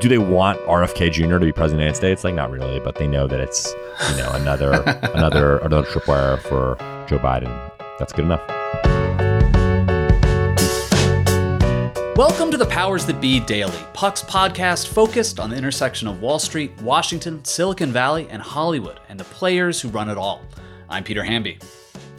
do they want RFK Jr. to be president of the United States? Like, not really, but they know that it's you know another another another tripwire for Joe Biden. That's good enough. Welcome to the Powers That Be Daily, Puck's podcast focused on the intersection of Wall Street, Washington, Silicon Valley, and Hollywood, and the players who run it all. I'm Peter Hamby.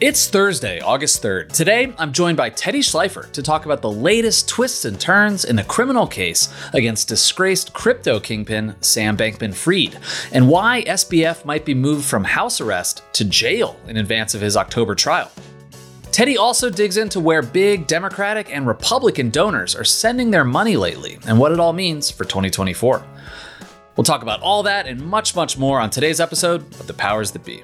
It's Thursday, August 3rd. Today, I'm joined by Teddy Schleifer to talk about the latest twists and turns in the criminal case against disgraced crypto kingpin Sam Bankman Fried, and why SBF might be moved from house arrest to jail in advance of his October trial. Teddy also digs into where big Democratic and Republican donors are sending their money lately and what it all means for 2024. We'll talk about all that and much, much more on today's episode of The Powers That Be.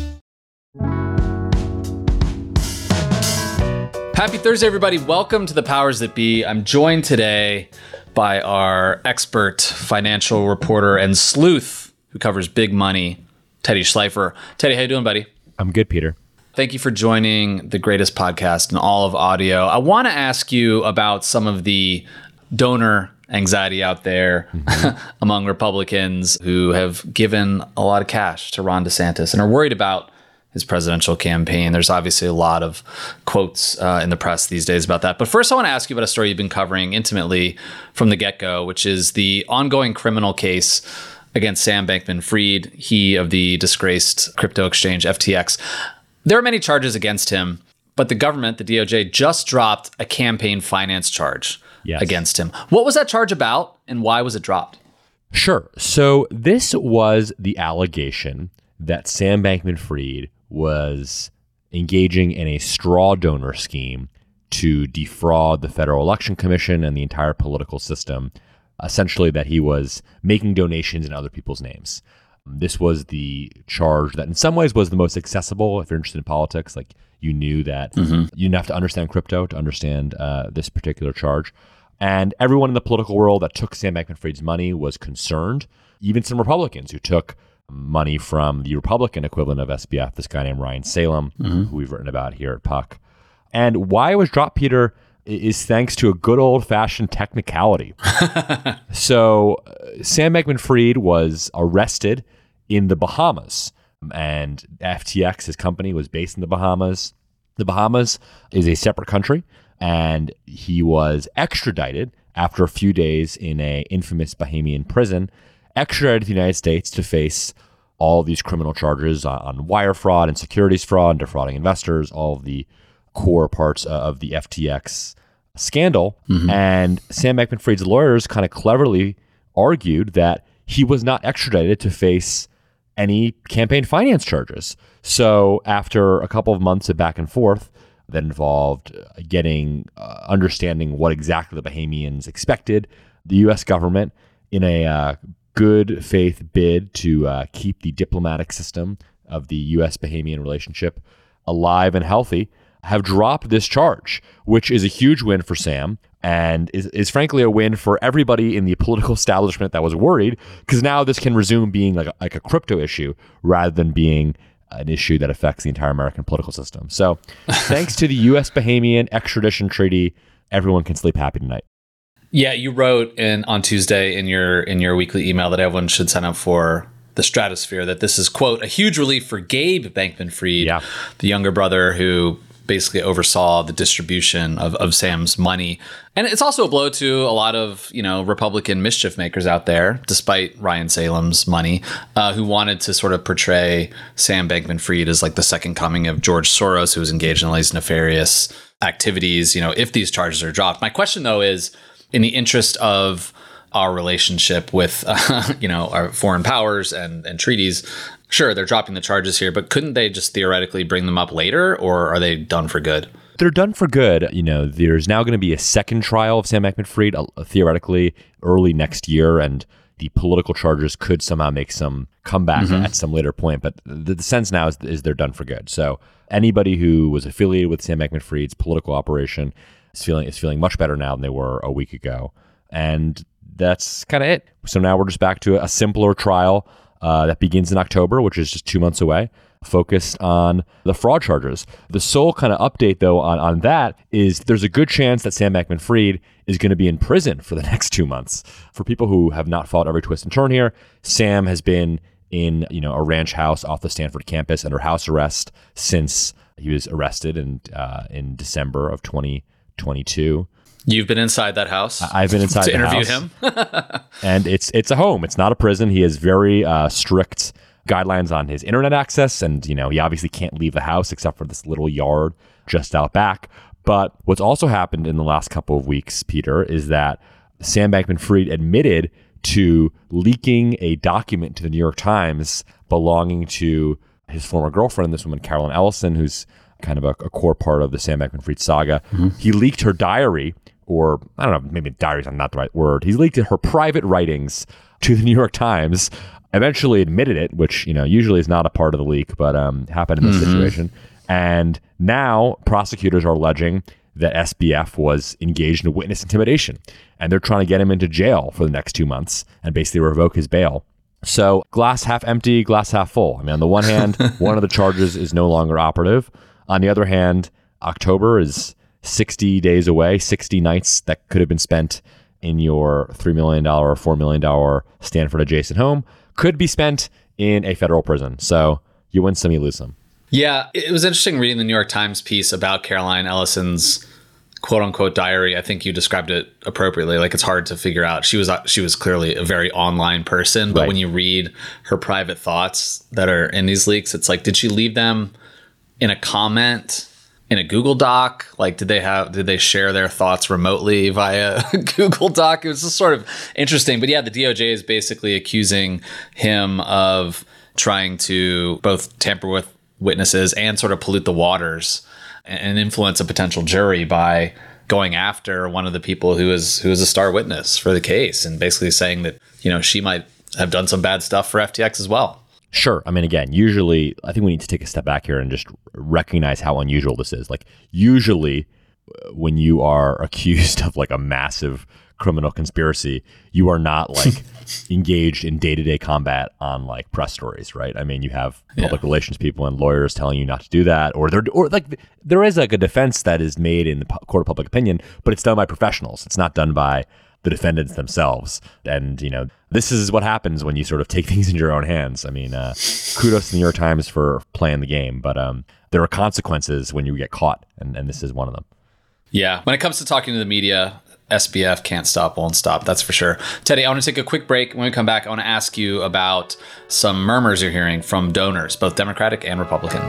Happy Thursday, everybody. Welcome to the Powers That Be. I'm joined today by our expert financial reporter and sleuth who covers big money, Teddy Schleifer. Teddy, how you doing, buddy? I'm good, Peter. Thank you for joining the greatest podcast in all of audio. I want to ask you about some of the donor anxiety out there mm-hmm. among Republicans who have given a lot of cash to Ron DeSantis and are worried about his presidential campaign. There's obviously a lot of quotes uh, in the press these days about that. But first, I want to ask you about a story you've been covering intimately from the get go, which is the ongoing criminal case against Sam Bankman Fried, he of the disgraced crypto exchange FTX. There are many charges against him, but the government, the DOJ, just dropped a campaign finance charge yes. against him. What was that charge about, and why was it dropped? Sure. So, this was the allegation that Sam Bankman Fried was engaging in a straw donor scheme to defraud the Federal Election Commission and the entire political system. Essentially, that he was making donations in other people's names. This was the charge that, in some ways, was the most accessible if you're interested in politics. Like, you knew that mm-hmm. you didn't have to understand crypto to understand uh, this particular charge. And everyone in the political world that took Sam Bankman Fried's money was concerned. Even some Republicans who took money from the Republican equivalent of SBF, this guy named Ryan Salame, mm-hmm. who we've written about here at Puck. And why it was dropped, Peter, is thanks to a good old fashioned technicality. so, uh, Sam Bankman Fried was arrested in the Bahamas, and FTX, his company, was based in the Bahamas. The Bahamas is a separate country, and he was extradited after a few days in a infamous Bahamian prison extradited to the United States to face all these criminal charges on wire fraud and securities fraud, and defrauding investors, all of the core parts of the FTX scandal. Mm-hmm. And Sam Bankman Fried's lawyers kind of cleverly argued that he was not extradited to face any campaign finance charges. So after a couple of months of back and forth that involved getting uh, understanding what exactly the Bahamians expected, the U.S. government, in a uh, good faith bid to uh, keep the diplomatic system of the U.S. Bahamian relationship alive and healthy, have dropped this charge, which is a huge win for Sam and is, is frankly a win for everybody in the political establishment that was worried because now this can resume being like a, like a crypto issue rather than being an issue that affects the entire American political system. So, thanks to the U.S. Bahamian extradition treaty, everyone can sleep happy tonight. Yeah, you wrote in on Tuesday in your in your weekly email that everyone should sign up for the Stratosphere. That this is quote a huge relief for Gabe Bankman Fried, yeah. the younger brother who basically oversaw the distribution of, of Sam's money. And it's also a blow to a lot of, you know, Republican mischief makers out there, despite Ryan Salame's money, uh, who wanted to sort of portray Sam Bankman Fried as like the second coming of George Soros, who was engaged in all these nefarious activities, you know, if these charges are dropped. My question though is in the interest of our relationship with, uh, you know, our foreign powers and, and treaties. Sure, they're dropping the charges here, but couldn't they just theoretically bring them up later, or are they done for good? They're done for good. You know, there's now going to be a second trial of Sam Bankman-Fried, uh, theoretically early next year, and the political charges could somehow make some comeback mm-hmm. at some later point. But the, the sense now is, is, they're done for good. So anybody who was affiliated with Sam Bankman-Fried's political operation is feeling is feeling much better now than they were a week ago. And that's kind of it. So now we're just back to a simpler trial uh, that begins in October, which is just two months away, focused on the fraud charges. The sole kind of update, though, on, on that is there's a good chance that Sam Bankman Fried is going to be in prison for the next two months. For people who have not followed every twist and turn here, Sam has been in you know a ranch house off the Stanford campus under house arrest since he was arrested in uh, in December of 2022. You've been inside that house. I've been inside to interview him, and it's it's a home. It's not a prison. He has very uh, strict guidelines on his internet access, and you know he obviously can't leave the house except for this little yard just out back. But what's also happened in the last couple of weeks, Peter, is that Sam Bankman-Fried admitted to leaking a document to the New York Times belonging to his former girlfriend, this woman Caroline Ellison, who's kind of a, a core part of the Sam Bankman-Fried saga. Mm-hmm. He leaked her diary or I don't know, maybe diaries are not the right word. He's leaked her private writings to the New York Times. Eventually admitted it, which you know usually is not a part of the leak, but um, happened in this mm-hmm. situation. And now prosecutors are alleging that SBF was engaged in witness intimidation, and they're trying to get him into jail for the next two months and basically revoke his bail. So glass half empty, glass half full. I mean, on the one hand, one of the charges is no longer operative. On the other hand, October is 60 days away, 60 nights that could have been spent in your $3 million or $4 million Stanford adjacent home could be spent in a federal prison. So you win some, you lose some. Yeah, it was interesting reading the New York Times piece about Caroline Ellison's quote unquote diary. I think you described it appropriately. Like it's hard to figure out. She was uh, she was clearly a very online person, but right. when you read her private thoughts that are in these leaks, it's like did she leave them in a comment in a Google Doc? Like, did they have did they share their thoughts remotely via Google Doc? It was just sort of interesting. But yeah, the DOJ is basically accusing him of trying to both tamper with witnesses and sort of pollute the waters and influence a potential jury by going after one of the people who is who is a star witness for the case and basically saying that you know she might have done some bad stuff for FTX as well. Sure. I mean, again, usually, I think we need to take a step back here and just recognize how unusual this is. Like, usually, uh, when you are accused of like a massive criminal conspiracy, you are not like engaged in day to day combat on like press stories, right? I mean, you have public yeah. relations people and lawyers telling you not to do that, or there, or like there is like a defense that is made in the court of public opinion, but it's done by professionals. It's not done by the defendants themselves. And, you know, this is what happens when you sort of take things in your own hands. I mean, uh, kudos to the New York Times for playing the game, but um, there are consequences when you get caught, and, and this is one of them. Yeah. When it comes to talking to the media, SBF can't stop, won't stop. That's for sure. Teddy, I want to take a quick break. When we come back, I want to ask you about some murmurs you're hearing from donors, both Democratic and Republican.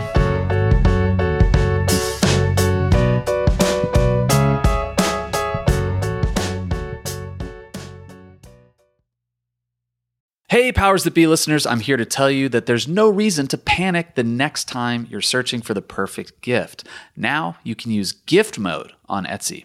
Hey, Powers That Be listeners, I'm here to tell you that there's no reason to panic the next time you're searching for the perfect gift. Now you can use gift mode on Etsy.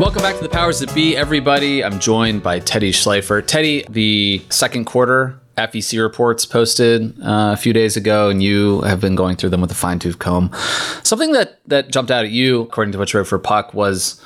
Welcome back to the Powers That Be, everybody. I'm joined by Teddy Schleifer. Teddy, the second quarter FEC reports posted uh, a few days ago, and you have been going through them with a fine tooth comb. Something that that jumped out at you, according to what you wrote for Puck, was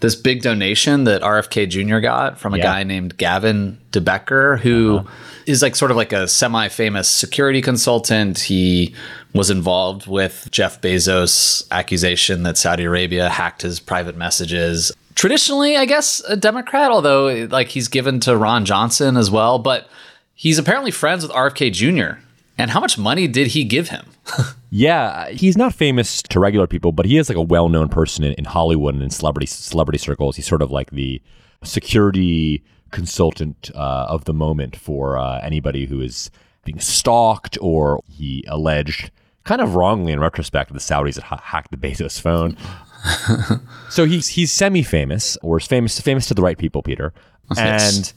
this big donation that RFK Jr. got from a Yeah. guy named Gavin DeBecker, who is like sort of like a semi-famous security consultant. He was involved with Jeff Bezos' accusation that Saudi Arabia hacked his private messages. Traditionally, I guess a Democrat, although like he's given to Ron Johnson as well, but he's apparently friends with RFK Jr. And how much money did he give him? Yeah, he's not famous to regular people, but he is like a well-known person in, in Hollywood and in celebrity celebrity circles. He's sort of like the security consultant uh, of the moment for uh, anybody who is being stalked or he alleged, kind of wrongly in retrospect, the Saudis had ha- hacked the Bezos phone. so he's he's semi-famous, or is famous famous to the right people, Peter, Yes. and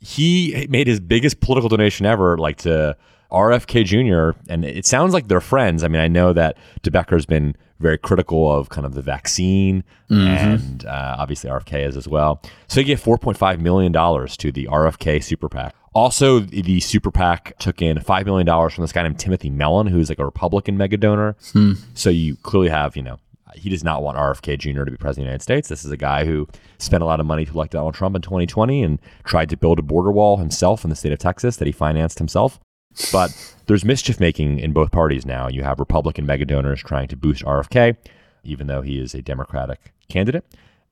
he made his biggest political donation ever, like to RFK Jr. And it sounds like they're friends. I mean, I know that DeBecker's been very critical of kind of the vaccine, and uh, obviously RFK is as well. So he gave $4.5 million to the RFK Super PAC. Also, the Super PAC took in $5 million from this guy named Timothy Mellon, who's like a Republican mega donor. So you clearly have, you know, he does not want RFK Jr. to be president of the United States. This is a guy who spent a lot of money to elect Donald Trump in 2020 and tried to build a border wall himself in the state of Texas that he financed himself. But there's mischief making in both parties now. You have Republican mega donors trying to boost RFK, even though he is a Democratic candidate.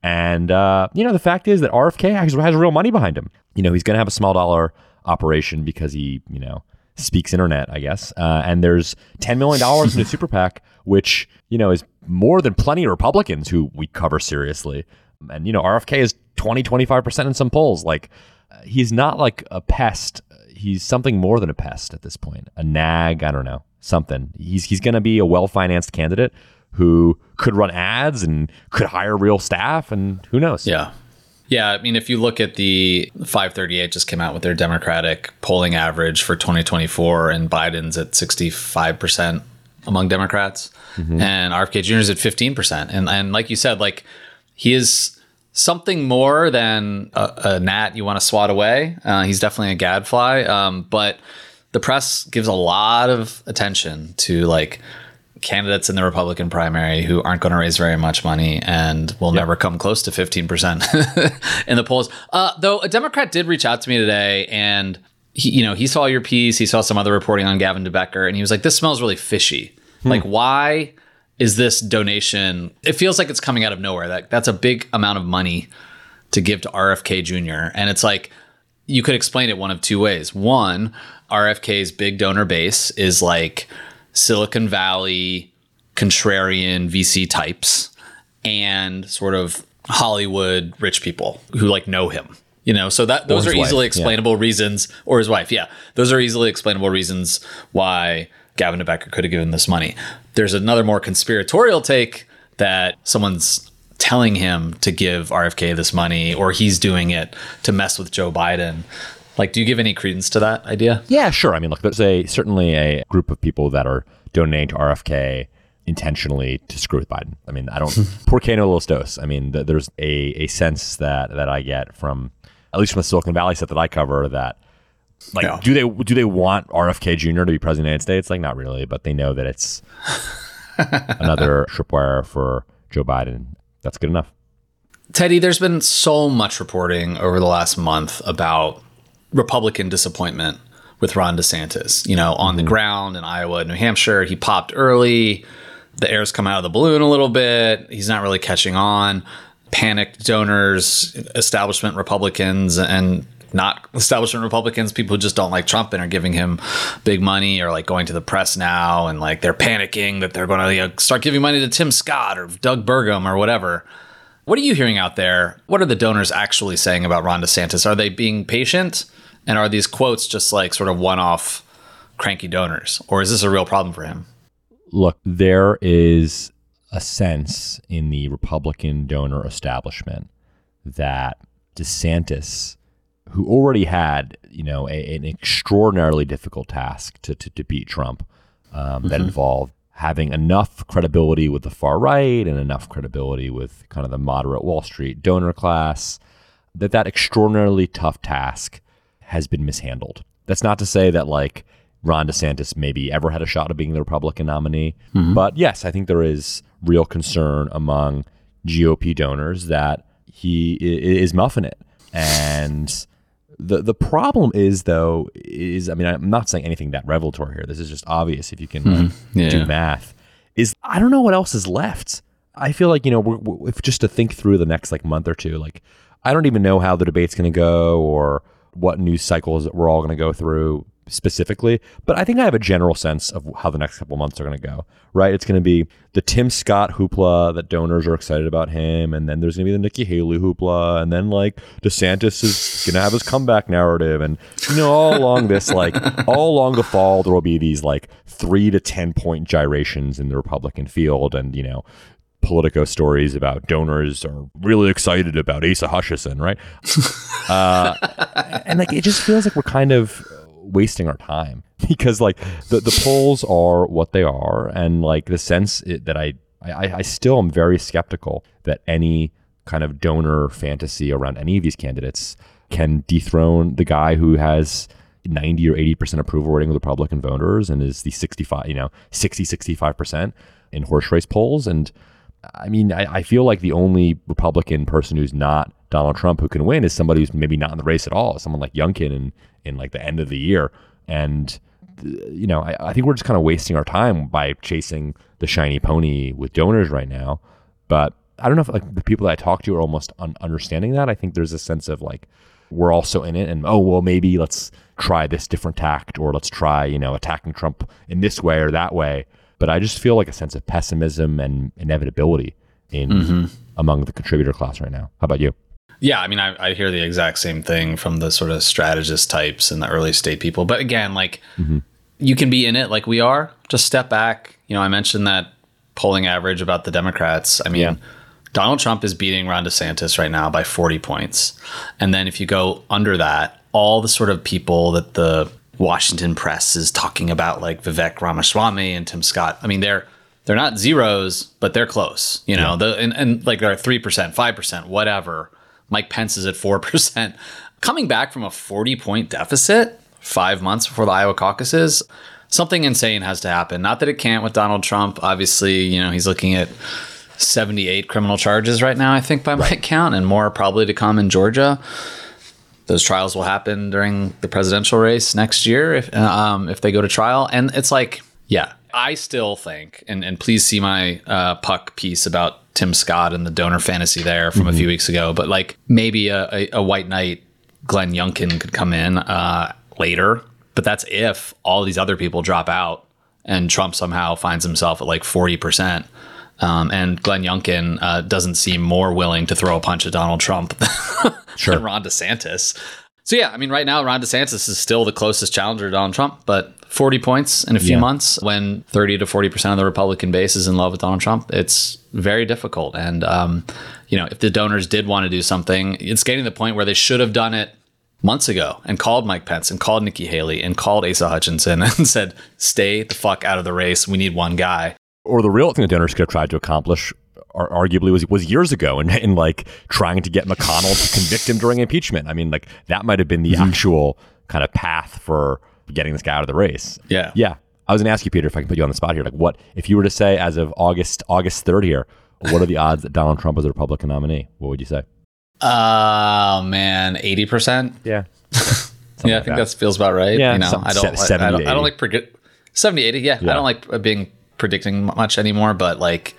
And, uh, you know, the fact is that RFK has, has real money behind him. You know, he's going to have a small dollar operation because he, you know, speaks internet, I guess. Uh, and there's $10 million in a super PAC, which, you know, is more than plenty of Republicans who we cover seriously. And, you know, RFK is 20, 25% in some polls. Like, uh, he's not like a pest. He's something more than a pest at this point. A nag, I don't know, something. He's, he's going to be a well financed candidate who could run ads and could hire real staff, and who knows? Yeah. Yeah, I mean, if you look at the 538 just came out with their Democratic polling average for 2024, and Biden's at 65% among Democrats, and RFK Jr. is at 15%. And, and like you said, like he is something more than a, a gnat you want to swat away. Uh, he's definitely a gadfly, um, but the press gives a lot of attention to like candidates in the Republican primary who aren't going to raise very much money and will never come close to 15% in the polls. Uh, though a Democrat did reach out to me today and he, you know, he saw your piece, he saw some other reporting on Gavin DeBecker and he was like, this smells really fishy. Like, why is this donation? It feels like it's coming out of nowhere. That that's a big amount of money to give to RFK Jr. And it's like, you could explain it one of two ways. One, RFK's big donor base is like Silicon Valley, contrarian VC types, and sort of Hollywood rich people who like know him. You know, so that those are wife, easily yeah. explainable reasons, or his wife. Yeah, those are easily explainable reasons why Gavin DeBecker could have given this money. There's another more conspiratorial take that someone's telling him to give RFK this money, or he's doing it to mess with Joe Biden. Like, do you give any credence to that idea? Yeah, sure. I mean, look, there's a certainly a group of people that are donating to RFK intentionally to screw with Biden. I mean, I don't por qué no los dos. I mean, th- there's a, a sense that that I get from at least from the Silicon Valley set that I cover that like Yeah. do they do they want RFK Jr. to be president of the United States? Like not really, but they know that it's another tripwire for Joe Biden. That's good enough. Teddy, there's been so much reporting over the last month about Republican disappointment with Ron DeSantis. You know, on the mm-hmm. ground in Iowa, New Hampshire, he popped early. The air's come out of the balloon a little bit. He's not really catching on. Panicked donors, establishment Republicans, and not establishment Republicans, people who just don't like Trump and are giving him big money or like going to the press now and like they're panicking that they're going to you know, start giving money to Tim Scott or Doug Burgum or whatever. What are you hearing out there? What are the donors actually saying about Ron DeSantis? Are they being patient? And are these quotes just like sort of one off cranky donors? Or is this a real problem for him? look, there is a sense in the Republican donor establishment that DeSantis, who already had, you know, a, an extraordinarily difficult task to, to, to beat Trump, um, that involved having enough credibility with the far right and enough credibility with kind of the moderate Wall Street donor class, that that extraordinarily tough task has been mishandled. That's not to say that like Ron DeSantis maybe ever had a shot of being the Republican nominee, mm-hmm. but yes, I think there is real concern among GOP donors that he is muffing it. And the the problem is though is I mean I'm not saying anything that revelatory here. This is just obvious if you can like, hmm. Yeah, do math. Is I don't know what else is left. I feel like you know we're, we if just to think through the next like month or two, like I don't even know how the debate's going to go or what news cycles we're all going to go through specifically, but I think I have a general sense of how the next couple months are going to go. Right? It's going to be the Tim Scott hoopla that donors are excited about him, and then there's going to be the Nikki Haley hoopla, and then like DeSantis is going to have his comeback narrative, and you know all along this like all along the fall there will be these like three to ten point gyrations in the Republican field, and you know. Politico stories about donors are really excited about Asa Hutchinson, right? uh, and like it just feels like we're kind of wasting our time because like the the polls are what they are, and like the sense it, that I, I I still am very skeptical that any kind of donor fantasy around any of these candidates can dethrone the guy who has 90 or 80% approval rating with Republican voters and is the 65, you know, 60, 65% in horse race polls. And I mean, I, I feel like the only Republican person who's not Donald Trump who can win is somebody who's maybe not in the race at all, someone like Youngkin in, in like the end of the year. And, you know, I, I think we're just kind of wasting our time by chasing the shiny pony with donors right now. But I don't know if like the people that I talk to are almost un- understanding that. I think there's a sense of like, we're also in it and oh well maybe let's try this different tact or let's try you know attacking trump in this way or that way but i just feel like a sense of pessimism and inevitability in mm-hmm. among the contributor class right now how about you Yeah, I mean, I, I hear the exact same thing from the sort of strategist types and the early state people. But again, like mm-hmm. you can be in it like we are. Just step back. You know, I mentioned that polling average about the Democrats. I mean, Yeah. Donald Trump is beating Ron DeSantis right now by 40 points. And then if you go under that, all the sort of people that the Washington press is talking about, like Vivek Ramaswamy and Tim Scott, I mean, they're they're not zeros, but they're close. You know, the and, and like they're three percent, five percent, whatever. Mike Pence is at four percent. Coming back from a 40 point deficit five months before the Iowa caucuses, something insane has to happen. Not that it can't with Donald Trump. Obviously, you know, he's looking at 78 criminal charges right now, I think, by my count, and more probably to come in Georgia. Those trials will happen during the presidential race next year if um, if they go to trial. And it's like, yeah, I still think, and, and please see my uh, puck piece about Tim Scott and the donor fantasy there from a few weeks ago. But like maybe a, a, a white knight, Glenn Youngkin, could come in uh, later. But that's if all these other people drop out and Trump somehow finds himself at like 40%. Um, and Glenn Youngkin uh, doesn't seem more willing to throw a punch at Donald Trump than Ron DeSantis. So yeah, I mean, right now Ron DeSantis is still the closest challenger to Donald Trump, but 40 points in a few Yeah. months when 30 to 40 percent of the Republican base is in love with Donald Trump, it's very difficult. And um, you know, if the donors did want to do something, it's getting to the point where they should have done it months ago and called Mike Pence and called Nikki Haley and called Asa Hutchinson and said, "Stay the fuck out of the race. We need one guy." or the real thing the donors could have tried to accomplish ar- arguably was was years ago and in like trying to get McConnell to convict him during impeachment. I mean, like that might have been the actual kind of path for getting this guy out of the race. Yeah. Yeah. I was going to ask you, Peter, if I can put you on the spot here. Like, what if you were to say, as of August August third here, what are the odds that Donald Trump is a Republican nominee? What would you say? Oh man, 80 percent. Yeah. Yeah, I think that feels about right. Yeah, you know, I don't, se- I, I don't, I don't like predict 70, 80. Yeah, Yeah. I don't like uh, being predicting much anymore. But like,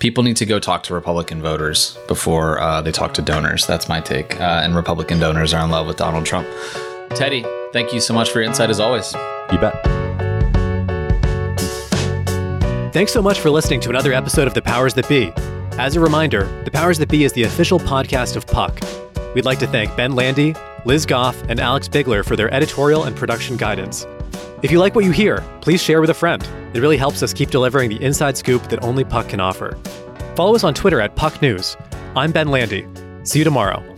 people need to go talk to Republican voters before uh, they talk to donors. That's my take. Uh, and Republican donors are in love with Donald Trump. Teddy, thank you so much for your insight as always. You bet. Thanks so much for listening to another episode of The Powers That Be. As a reminder, The Powers That Be is the official podcast of Puck. We'd like to thank Ben Landy, Liz Goff, and Alex Bigler for their editorial and production guidance. If you like what you hear, please share with a friend. It really helps us keep delivering the inside scoop that only Puck can offer. Follow us on Twitter at Puck News. I'm Ben Landy. See you tomorrow.